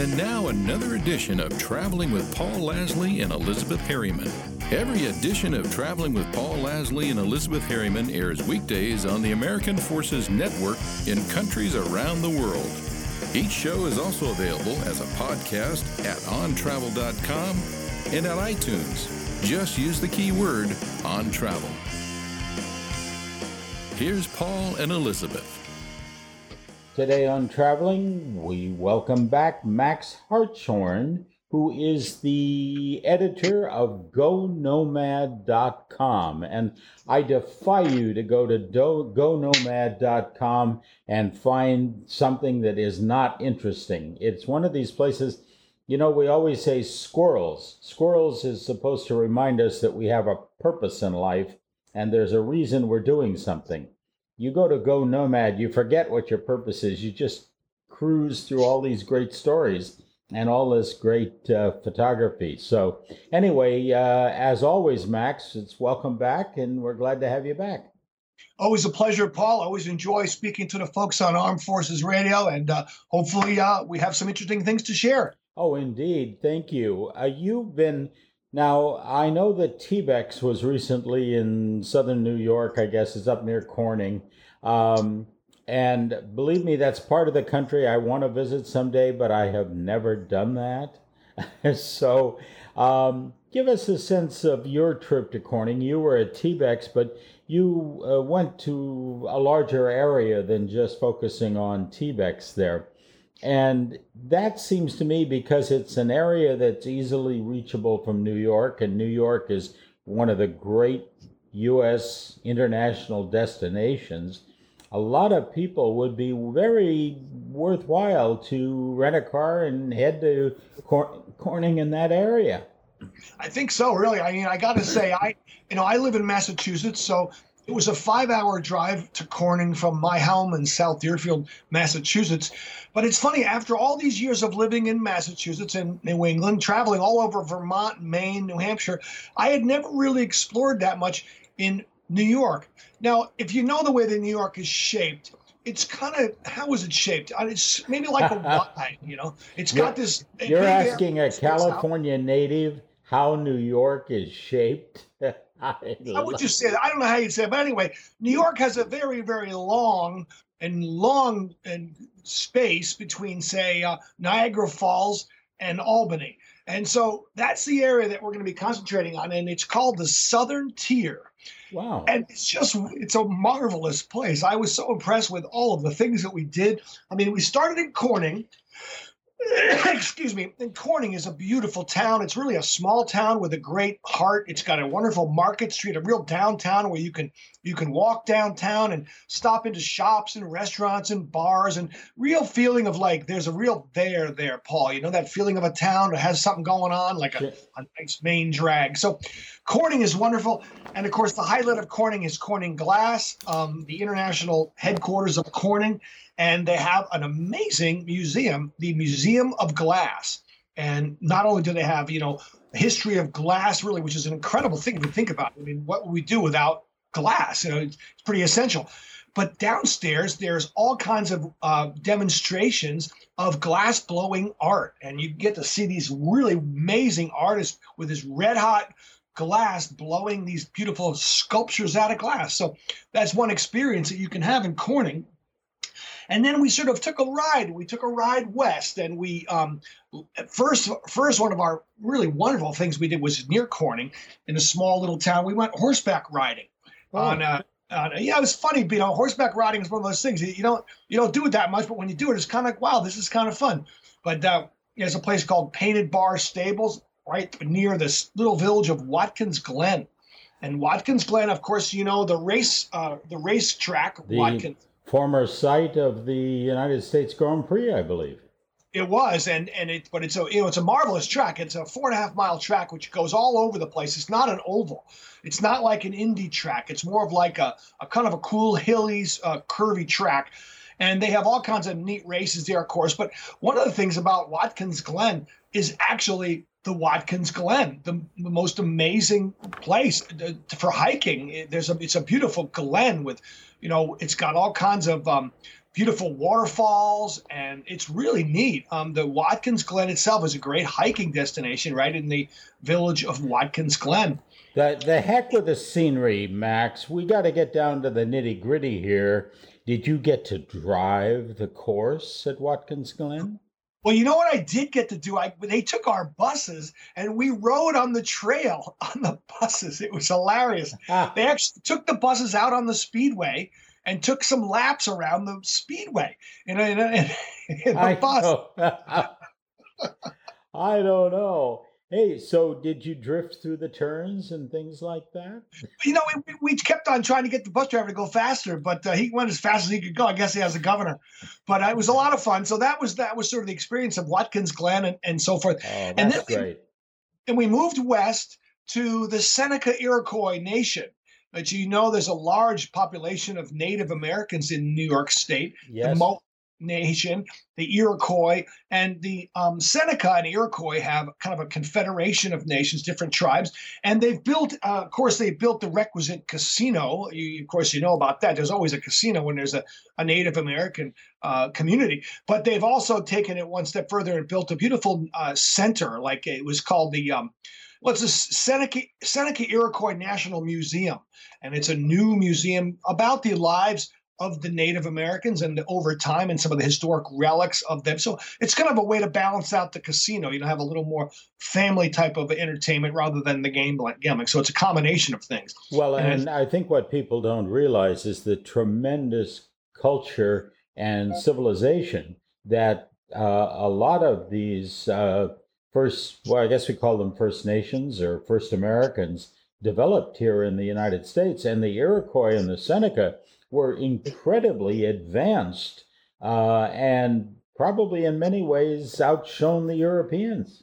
And now another edition of Traveling with Paul Lasley and Elizabeth Harriman. Every edition of Traveling with Paul Lasley and Elizabeth Harriman airs weekdays on the American Forces Network in countries around the world. Each show is also available as a podcast at ontravel.com and at iTunes. Just use the keyword on travel. Here's Paul and Elizabeth. Today on Traveling, we welcome back Max Hartshorne, who is the editor of GoNomad.com. And I defy you to go to do- GoNomad.com and find something that is not interesting. It's one of these places, you know, we always say squirrels. Squirrels is supposed to remind us that we have a purpose in life and there's a reason we're doing something you go to Go Nomad, you forget what your purpose is. You just cruise through all these great stories and all this great uh, photography. So, anyway, uh, as always, Max, it's welcome back, and we're glad to have you back. Always a pleasure, Paul. Always enjoy speaking to the folks on Armed Forces Radio, and uh, hopefully, uh, we have some interesting things to share. Oh, indeed. Thank you. Uh, you've been now, I know that TBEX was recently in southern New York, I guess it's up near Corning. Um, and believe me, that's part of the country I want to visit someday, but I have never done that. so, um, give us a sense of your trip to Corning. You were at TBEX, but you uh, went to a larger area than just focusing on TBEX there. And that seems to me because it's an area that's easily reachable from New York, and New York is one of the great U.S. international destinations. A lot of people would be very worthwhile to rent a car and head to Cor- Corning in that area. I think so, really. I mean, I got to say, I you know I live in Massachusetts, so it was a five hour drive to Corning from my home in South Deerfield, Massachusetts. But it's funny, after all these years of living in Massachusetts and New England, traveling all over Vermont, Maine, New Hampshire, I had never really explored that much in New York. Now, if you know the way that New York is shaped, it's kind of how is it shaped? Uh, it's maybe like a Y, you know. It's got this. You're asking a California native how New York is shaped. I, I would just say that. I don't know how you'd say it, but anyway, New York has a very, very long and long and space between, say, uh, Niagara Falls and Albany. And so that's the area that we're going to be concentrating on, and it's called the Southern Tier. Wow. And it's just, it's a marvelous place. I was so impressed with all of the things that we did. I mean, we started in Corning, excuse me, and Corning is a beautiful town. It's really a small town with a great heart. It's got a wonderful market street, a real downtown where you can you can walk downtown and stop into shops and restaurants and bars and real feeling of like there's a real there there, Paul. You know that feeling of a town that has something going on, like a, a nice main drag. So Corning is wonderful, and of course the highlight of Corning is Corning Glass, um, the international headquarters of Corning and they have an amazing museum, the Museum of Glass. And not only do they have, you know, a history of glass, really, which is an incredible thing to think about. I mean, what would we do without glass? You know, it's pretty essential. But downstairs, there's all kinds of uh, demonstrations of glass blowing art, and you get to see these really amazing artists with this red hot glass blowing these beautiful sculptures out of glass. So that's one experience that you can have in Corning and then we sort of took a ride. We took a ride west, and we um, first first one of our really wonderful things we did was near Corning, in a small little town. We went horseback riding oh. on. Uh, uh, yeah, it was funny. You know, horseback riding is one of those things you don't you don't do it that much, but when you do it, it's kind of like wow, this is kind of fun. But uh, there's a place called Painted Bar Stables right near this little village of Watkins Glen, and Watkins Glen, of course, you know the race uh, the race track the, Watkins former site of the United States Grand Prix, I believe. It was, and and it, but it's a you know it's a marvelous track. It's a four and a half mile track which goes all over the place. It's not an oval. It's not like an Indy track. It's more of like a, a kind of a cool hilly, uh, curvy track, and they have all kinds of neat races there, of course. But one of the things about Watkins Glen is actually the Watkins Glen, the, the most amazing place uh, for hiking. There's a it's a beautiful glen with you know, it's got all kinds of um, beautiful waterfalls, and it's really neat. Um, the Watkins Glen itself is a great hiking destination right in the village of Watkins Glen. The, the heck with the scenery, Max. We got to get down to the nitty gritty here. Did you get to drive the course at Watkins Glen? Well, you know what I did get to do? I they took our buses and we rode on the trail on the buses. It was hilarious. Ah. They actually took the buses out on the speedway and took some laps around the speedway in in in I bus. I don't know. Hey, so did you drift through the turns and things like that? You know, we, we kept on trying to get the bus driver to go faster, but uh, he went as fast as he could go. I guess he has a governor, but uh, it was a lot of fun. So that was that was sort of the experience of Watkins Glen and, and so forth. Oh, that's and then great. And we moved west to the Seneca Iroquois Nation. But you know, there's a large population of Native Americans in New York State. Yes. The nation, the Iroquois, and the um, Seneca and Iroquois have kind of a confederation of nations, different tribes, and they've built, uh, of course, they built the requisite casino. You, of course, you know about that. There's always a casino when there's a, a Native American uh, community, but they've also taken it one step further and built a beautiful uh, center, like it was called the. Um, well, it's a Seneca, Seneca Iroquois National Museum, and it's a new museum about the lives of the Native Americans and over time and some of the historic relics of them. So it's kind of a way to balance out the casino. You know, have a little more family type of entertainment rather than the game like gambling. So it's a combination of things. Well, and, and I think what people don't realize is the tremendous culture and civilization that uh, a lot of these uh, first, well, I guess we call them First Nations or First Americans developed here in the United States. And the Iroquois and the Seneca were incredibly advanced uh, and probably in many ways outshone the Europeans.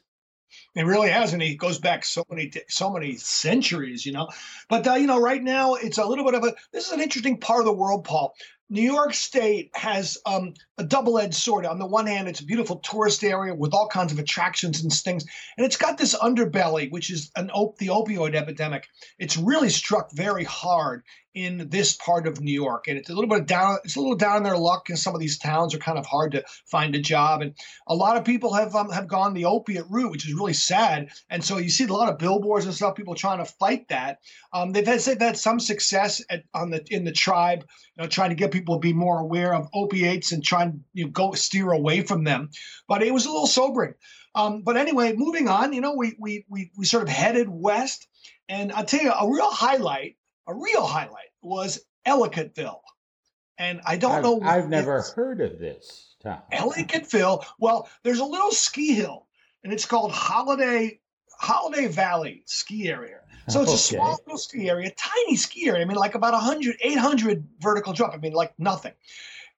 It really has, and it goes back so many so many centuries, you know. But uh, you know, right now it's a little bit of a. This is an interesting part of the world, Paul. New York State has um, a double-edged sword. On the one hand, it's a beautiful tourist area with all kinds of attractions and things, and it's got this underbelly, which is an op- the opioid epidemic. It's really struck very hard in this part of New York, and it's a little bit down. It's a little down their luck, and some of these towns are kind of hard to find a job, and a lot of people have um, have gone the opiate route, which is really sad. And so you see a lot of billboards and stuff, people trying to fight that. Um, they've had they've had some success at, on the in the tribe, you know, trying to get people be more aware of opiates and trying you know, go steer away from them. But it was a little sobering. Um, but anyway, moving on, you know, we we we we sort of headed west, and I'll tell you a real highlight a real highlight was Ellicottville. And I don't I've, know. I've never heard of this town. Ellicottville. Well, there's a little ski hill, and it's called Holiday Holiday Valley Ski Area. So it's okay. a small little ski area, tiny ski area. I mean, like about 100, 800 vertical jump. I mean, like nothing.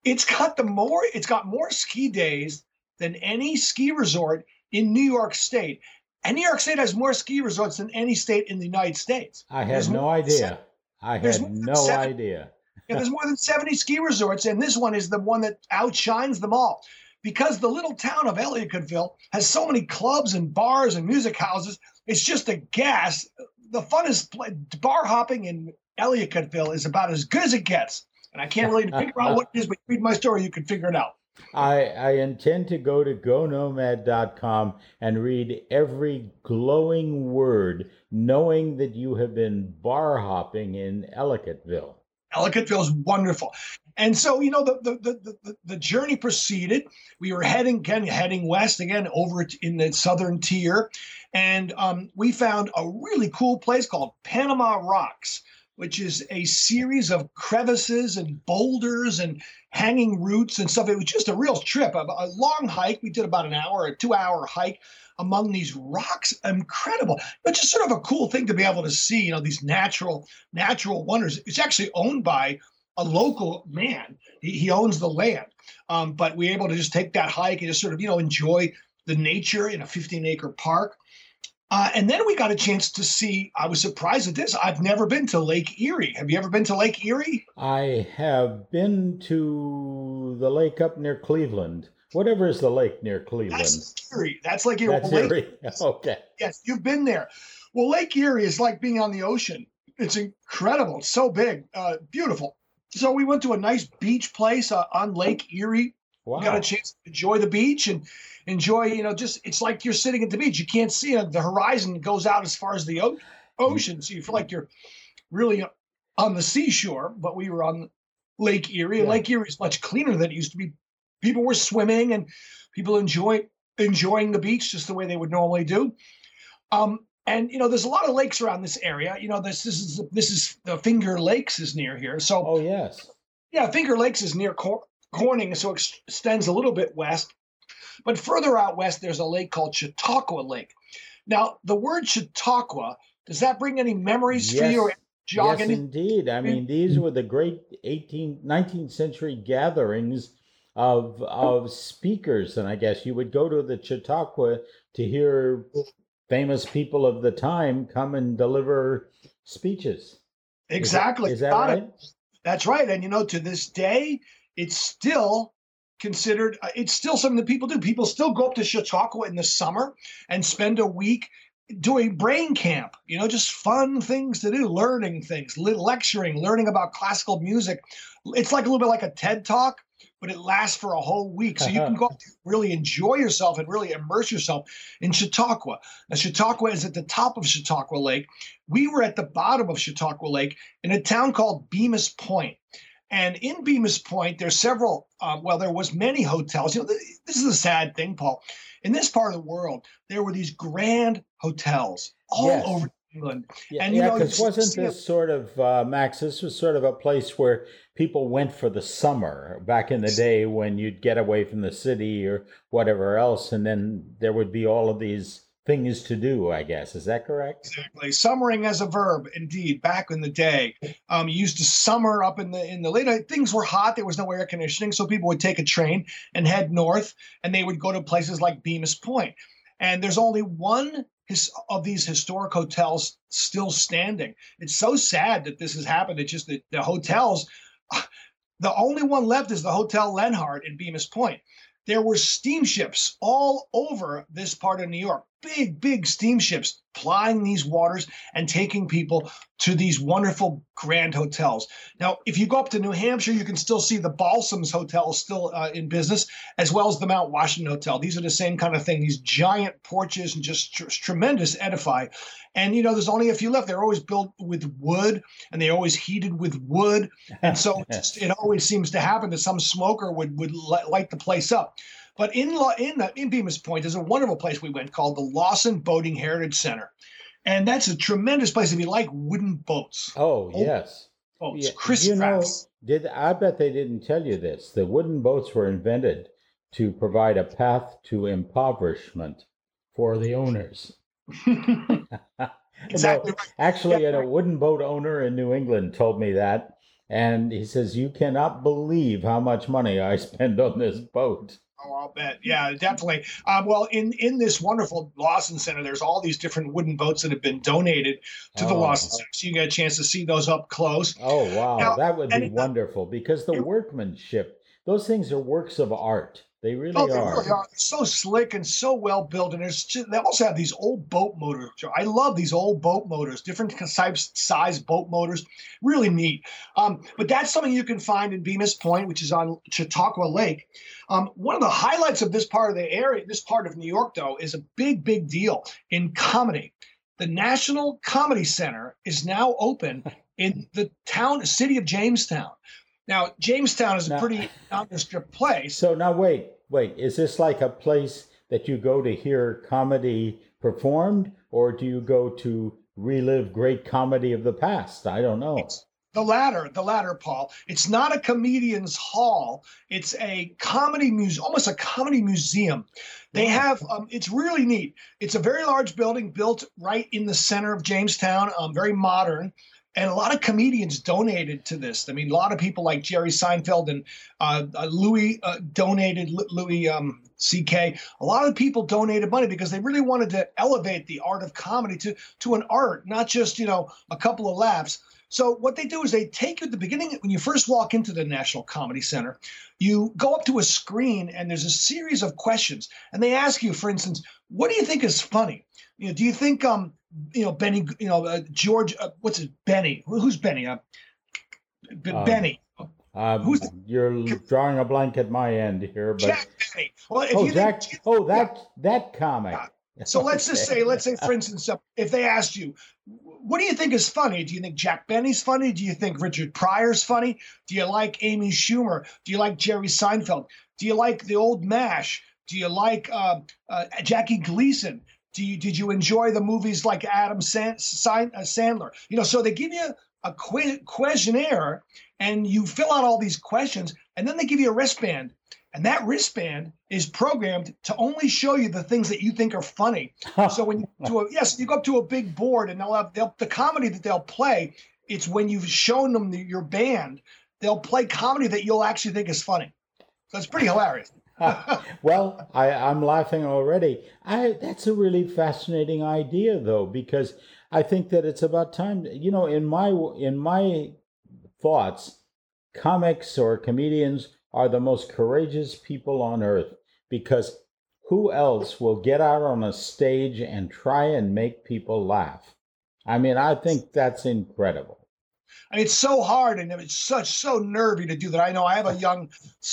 It's got the more. It's got more ski days than any ski resort in New York State. And New York State has more ski resorts than any state in the United States. I had no idea. I had no seven, idea. yeah, there's more than 70 ski resorts, and this one is the one that outshines them all. Because the little town of Ellicottville has so many clubs and bars and music houses, it's just a gas. The funnest bar hopping in Ellicottville is about as good as it gets. And I can't really figure out what it is, but read my story, you can figure it out. I, I intend to go to gonomad.com and read every glowing word, knowing that you have been bar hopping in Ellicottville. Ellicottville is wonderful. And so, you know, the, the, the, the, journey proceeded. We were heading again, heading west again over in the southern tier. And um, we found a really cool place called Panama Rocks which is a series of crevices and boulders and hanging roots and stuff. It was just a real trip, a, a long hike. We did about an hour, a two hour hike among these rocks. Incredible, but just sort of a cool thing to be able to see, you know, these natural, natural wonders. It's actually owned by a local man. He, he owns the land. Um, but we're able to just take that hike and just sort of, you know, enjoy the nature in a 15 acre park. Uh, and then we got a chance to see. I was surprised at this. I've never been to Lake Erie. Have you ever been to Lake Erie? I have been to the lake up near Cleveland. Whatever is the lake near Cleveland? That's Erie. That's like Erie. That's Erie. Okay. Yes, you've been there. Well, Lake Erie is like being on the ocean. It's incredible. It's so big, uh, beautiful. So we went to a nice beach place uh, on Lake Erie. Wow. Got a chance to enjoy the beach and enjoy, you know, just it's like you're sitting at the beach. You can't see it. The horizon goes out as far as the o- ocean, so you feel like you're really on the seashore. But we were on Lake Erie, and Yeah. Lake Erie is much cleaner than it used to be. People were swimming and people enjoy enjoying the beach just the way they would normally do. Um, and you know, there's a lot of lakes around this area. You know, this this is this is the Finger Lakes is near here. So Oh yes. yeah, Finger Lakes is near Cor- Corning, so it ex- extends a little bit west. But further out west, there's a lake called Chautauqua Lake. Now, the word Chautauqua, does that bring any memories for you or Yes. jog yes, any? indeed. I mean, these were the great 18th, 19th century gatherings of of speakers, and I guess you would go to the Chautauqua to hear famous people of the time come and deliver speeches. Exactly. Is that Got it. right? That's right. And you know, to this day, it's still considered, uh, it's still something that people do. People still go up to Chautauqua in the summer and spend a week doing brain camp, you know, just fun things to do, learning things, lecturing, learning about classical music. It's like a little bit like a TED talk, but it lasts for a whole week. So you can go up to really enjoy yourself and really immerse yourself in Chautauqua. Now, Chautauqua is at the top of Chautauqua Lake. We were at the bottom of Chautauqua Lake in a town called Bemus Point. And in Bemus Point, there's several. Um, well, there was many hotels. You know, th- this is a sad thing, Paul. In this part of the world, there were these grand hotels all Yes. over England. Yeah, And, you yeah, know, wasn't this sort of uh, Max? This was sort of a place where people went for the summer back in the day when you'd get away from the city or whatever else, and then there would be all of these things to do. I guess is that correct? Exactly, summering as a verb. Indeed, back in the day, um, you used to summer up in the in the late. Things were hot. There was no air conditioning, so people would take a train and head north, and they would go to places like Bemus Point. And there's only one his, of these historic hotels still standing. It's so sad that this has happened. It's just that the hotels, the only one left is the Hotel Lenhart in Bemus Point. There were steamships all over this part of New York, big, big steamships plying these waters and taking people to these wonderful grand hotels. Now, if you go up to New Hampshire, you can still see the Balsams Hotel still uh, in business, as well as the Mount Washington Hotel. These are the same kind of thing, these giant porches and just tr- tremendous edify. And, you know, there's only a few left. They're always built with wood and they're always heated with wood. And so it, it always seems to happen that some smoker would, would li- light the place up. But in Lo- in uh, in Bemus Point, there's a wonderful place we went called the Lawson Boating Heritage Center, and that's a tremendous place if you like wooden boats. Oh yes. Boats, Yeah, Chris you know, did I bet they didn't tell you this? The wooden boats were invented to provide a path to impoverishment for the owners. exactly No, right. Actually, Yeah. a wooden boat owner in New England told me that, and he says you cannot believe how much money I spend on this boat. Oh, I'll bet. Yeah, definitely. Um, well, in in this wonderful Lawson Center, there's all these different wooden boats that have been donated to the Oh. Lawson Center, so you get a chance to see those up close. Oh wow, Now, that would be wonderful because the it- workmanship, those things are works of art. They really Oh, they are. really are so slick and so well built, and just, they also have these old boat motors. I love these old boat motors, different types, size boat motors, really neat. Um, but that's something you can find in Bemus Point, which is on Chautauqua Lake. Um, one of the highlights of this part of the area, this part of New York, though, is a big, big deal in comedy. The National Comedy Center is now open in the town, city of Jamestown. Now, Jamestown is a pretty nondescript place. So now wait, wait. Is this like a place that you go to hear comedy performed, or do you go to relive great comedy of the past? I don't know. The latter, the latter, Paul. It's not a comedian's hall. It's a comedy museum, almost a comedy museum. They have, um, it's really neat. It's a very large building built right in the center of Jamestown, um, very modern. And a lot of comedians donated to this. I mean, a lot of people like Jerry Seinfeld and uh, uh, Louis uh, donated, Louis um, C.K. A lot of people donated money because they really wanted to elevate the art of comedy to, to an art, not just, you know, a couple of laughs. So what they do is they take you at the beginning when you first walk into the National Comedy Center, you go up to a screen and there's a series of questions, and they ask you, for instance, what do you think is funny? You know, do you think um you know Benny you know uh, George uh, what's it Benny who's Benny uh, B- Um, Benny Um, Who's the, you're drawing a blank at my end here, but Jack Benny. Well, oh, Jack. Think, oh, that yeah. that comic. So let's just say, let's say, for instance, if they asked you, what do you think is funny? Do you think Jack Benny's funny? Do you think Richard Pryor's funny? Do you like Amy Schumer? Do you like Jerry Seinfeld? Do you like the old MASH? Do you like uh, uh, Jackie Gleason? Do you did you enjoy the movies like Adam uh, Sandler? You know, so they give you a questionnaire and you fill out all these questions and then they give you a wristband. And that wristband is programmed to only show you the things that you think are funny. So when you do a yes you go up to a big board and they'll have they'll, the comedy that they'll play it's when you've shown them the, your band they'll play comedy that you'll actually think is funny. So it's pretty hilarious well I, i'm laughing already I, that's a really fascinating idea though because I think that it's about time. You know, in my in my thoughts, comics or comedians are the most courageous people on earth because who else will get out on a stage and try and make people laugh? I mean, I think that's incredible. I mean, it's so hard and it's such so nervy to do that. I know I have a young,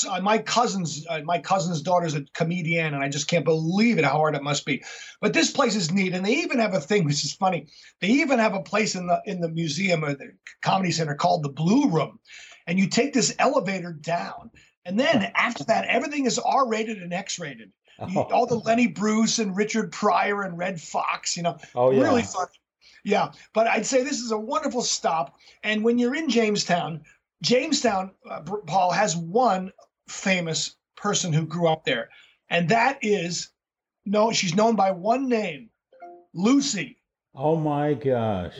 uh, my cousin's uh, my cousin's daughter's a comedian, and I just can't believe it how hard it must be. But this place is neat, and they even have a thing which is funny. They even have a place in the in the museum or the comedy center called the Blue Room, and you take this elevator down, and then after that, everything is R rated and X rated. Oh. All the Lenny Bruce and Richard Pryor and Redd Foxx, you know, oh, yeah. really fun. Yeah, but I'd say this is a wonderful stop. And when you're in Jamestown, Jamestown, uh, Paul, has one famous person who grew up there, and that is no, she's known by one name, Lucy. Oh my gosh.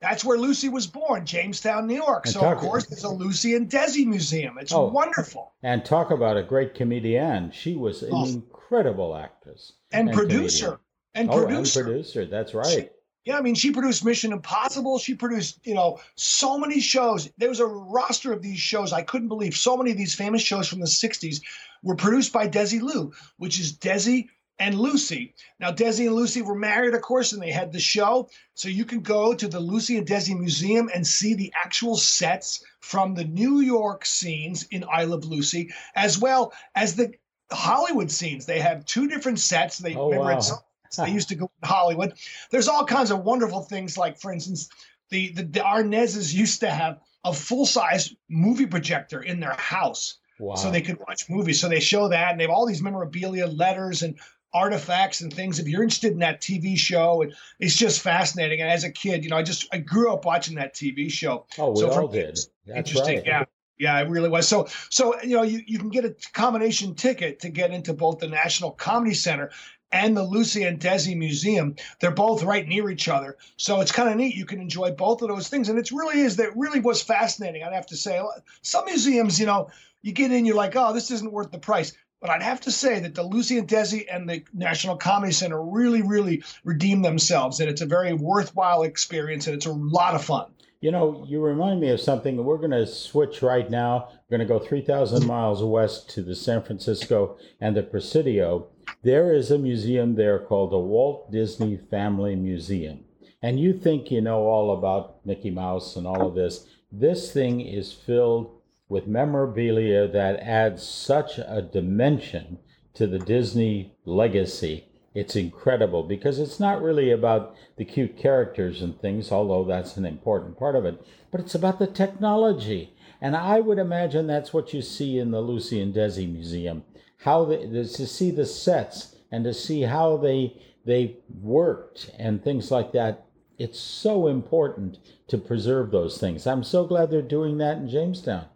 That's where Lucy was born, Jamestown, New York. And so, talk, of course, there's a Lucy and Desi museum. It's oh, wonderful. And talk about a great comedian. She was an oh. incredible actress and, and producer. And oh, producer. and producer. That's right. She, yeah, I mean, she produced Mission Impossible. She produced, you know, so many shows. There was a roster of these shows. I couldn't believe so many of these famous shows from the 60s were produced by Desilu, which is Desi and Lucy. Now, Desi and Lucy were married, of course, and they had the show. So you can go to the Lucy and Desi Museum and see the actual sets from the New York scenes in I Love Lucy, as well as the Hollywood scenes. They have two different sets. They oh, remember wow. They used to go to Hollywood. There's all kinds of wonderful things, like for instance, the the, the Arnazes used to have a full size movie projector in their house, wow. so they could watch movies. So they show that, and they have all these memorabilia, letters, and artifacts and things. If you're interested in that TV show, and it's just fascinating. And as a kid, you know, I just I grew up watching that TV show. Oh, we so all did. That's interesting. Right. Yeah. Yeah, it really was. So, so you know, you, you can get a combination ticket to get into both the National Comedy Center and the Lucy and Desi Museum. They're both right near each other. So it's kind of neat. You can enjoy both of those things. And it really is, that really was fascinating. I'd have to say, some museums, you know, you get in, you're like, oh, this isn't worth the price. But I'd have to say that the Lucy and Desi and the National Comedy Center really, really redeem themselves. And it's a very worthwhile experience and it's a lot of fun. You know, you remind me of something. We're going to switch right now. We're going to go 3,000 miles west to the San Francisco and the Presidio. There is a museum there called the Walt Disney Family Museum. And you think you know all about Mickey Mouse and all of this. This thing is filled with memorabilia that adds such a dimension to the Disney legacy it's incredible because it's not really about the cute characters and things, although that's an important part of it, but it's about the technology. And I would imagine that's what you see in the Lucy and Desi Museum. How they, to see the sets and to see how they they worked and things like that. It's so important to preserve those things. I'm so glad they're doing that in Jamestown.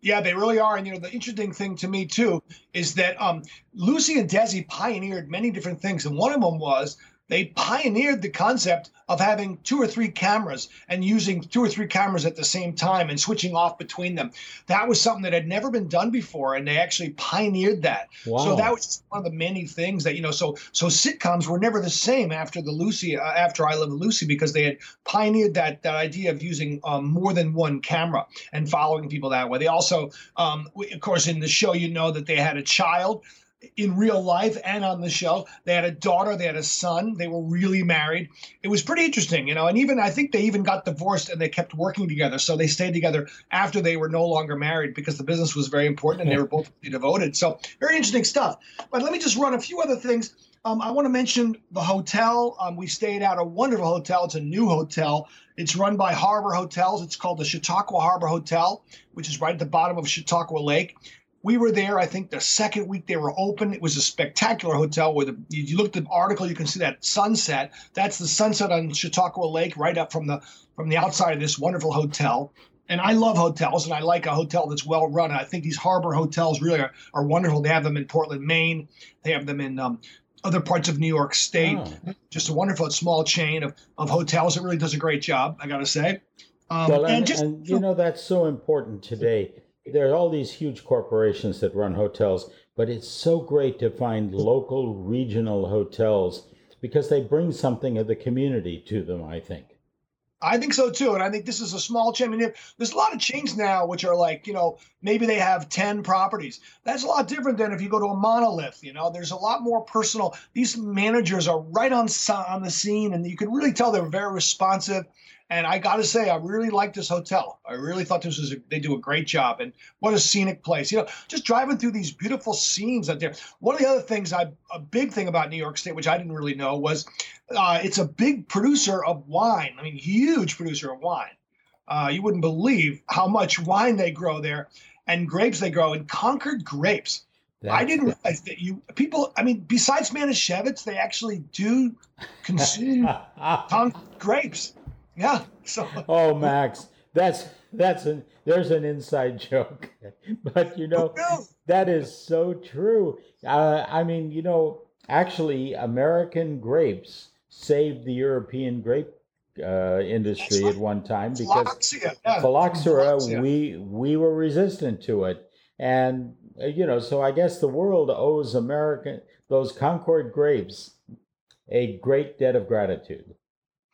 Yeah, they really are. And you know, the interesting thing to me too is that um, Lucy and Desi pioneered many different things, and one of them was they pioneered the concept of having two or three cameras and using two or three cameras at the same time and switching off between them. That was something that had never been done before, and they actually pioneered that. Wow. So that was one of the many things that you know. So so sitcoms were never the same after the Lucy uh, after I Love Lucy because they had pioneered that that idea of using um, more than one camera and following people that way. They also, um, of course, in the show, you know that they had a child in real life and on the show. They had a daughter, they had a son, they were really married. It was pretty interesting, you know, and even I think they even got divorced and they kept working together. So they stayed together after they were no longer married because the business was very important and they were both devoted. So very interesting stuff. But let me just run a few other things. Um, I want to mention the hotel. Um, we stayed at a wonderful hotel. It's a new hotel. It's run by Harbor Hotels. It's called the Chautauqua Harbor Hotel, which is right at the bottom of Chautauqua Lake we were there, I think, the second week they were open. It was a spectacular hotel where the, you look at the article, you can see that sunset. That's the sunset on Chautauqua Lake, right up from the from the outside of this wonderful hotel. And I love hotels, and I like a hotel that's well run. I think these harbor hotels really are, are wonderful. They have them in Portland, Maine. They have them in um, other parts of New York State. Oh. Just a wonderful small chain of, of hotels. It really does a great job, I got to say. Um, well, and, and, just, and you know that's so important today there are all these huge corporations that run hotels, but it's so great to find local, regional hotels because they bring something of the community to them, I think. I think so too. And I think this is a small chain. I mean, there's a lot of chains now which are like, you know, maybe they have 10 properties. That's a lot different than if you go to a monolith, you know, there's a lot more personal. These managers are right on, on the scene and you can really tell they're very responsive. And I got to say, I really like this hotel. I really thought this was a, they do a great job. And what a scenic place! You know, just driving through these beautiful scenes out there. One of the other things, I a big thing about New York State, which I didn't really know, was uh, it's a big producer of wine. I mean, huge producer of wine. Uh, you wouldn't believe how much wine they grow there, and grapes they grow, and Concord grapes. That's I didn't realize that you people. I mean, besides Manischewitz, they actually do consume Concord grapes. Yeah. So. Oh, Max, that's that's an there's an inside joke, but you know that is so true. Uh, I mean, you know, actually, American grapes saved the European grape uh, industry right. at one time because phylloxera, yeah. phylloxera, we we were resistant to it, and uh, you know, so I guess the world owes American those Concord grapes a great debt of gratitude.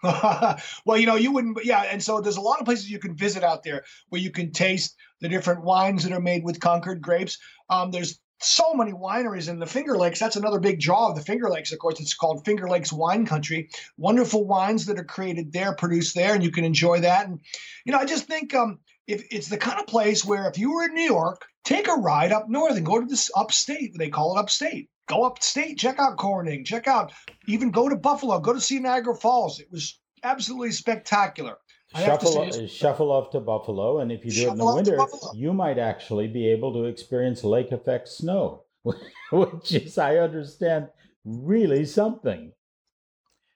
well, you know, you wouldn't, yeah. And so there's a lot of places you can visit out there where you can taste the different wines that are made with Concord grapes. Um, there's so many wineries in the Finger Lakes. That's another big draw of the Finger Lakes. Of course, it's called Finger Lakes Wine Country. Wonderful wines that are created there, produced there, and you can enjoy that. And you know, I just think um, if it's the kind of place where if you were in New York, take a ride up north and go to this upstate. They call it upstate go upstate, check out Corning, check out, even go to Buffalo, go to see Niagara Falls. It was absolutely spectacular. Shuffle, shuffle off to Buffalo, and if you do it in the winter, you might actually be able to experience lake effect snow, which is, I understand, really something.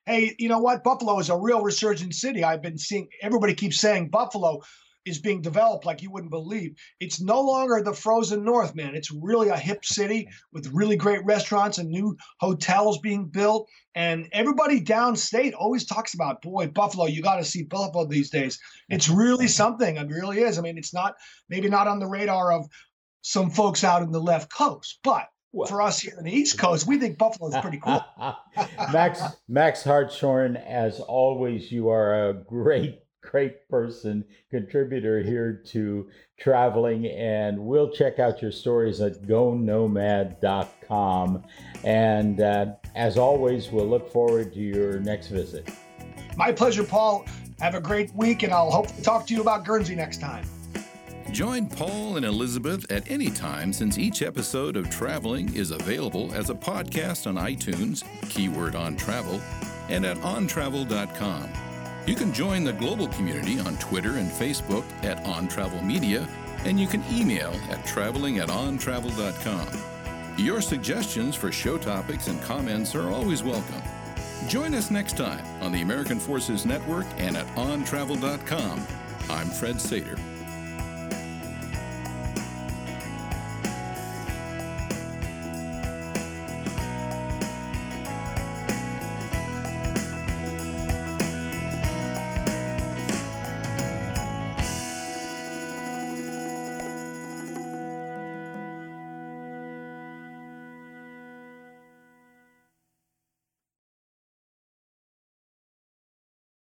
Hey, you know what? Buffalo is a real resurgent city. I've been seeing everybody keeps saying Buffalo is being developed like you wouldn't believe. It's no longer the frozen north, man. It's really a hip city with really great restaurants and new hotels being built. And everybody downstate always talks about, boy, Buffalo, you got to see Buffalo these days. It's really something. It really is. I mean, it's not maybe not on the radar of some folks out in the left coast, but well, for us here in the East Coast, we think Buffalo is pretty cool. Max Max Hartshorne, as always, you are a great great person, contributor here to traveling. And we'll check out your stories at gonomad.com. And uh, as always, we'll look forward to your next visit. My pleasure, Paul. Have a great week, and I'll hope to talk to you about Guernsey next time. Join Paul and Elizabeth at any time since each episode of Traveling is available as a podcast on iTunes, keyword on travel, and at ontravel.com. You can join the global community on Twitter and Facebook at On Travel Media, and you can email at traveling at ontravel.com. Your suggestions for show topics and comments are always welcome. Join us next time on the American Forces Network and at ontravel.com. I'm Fred Sater.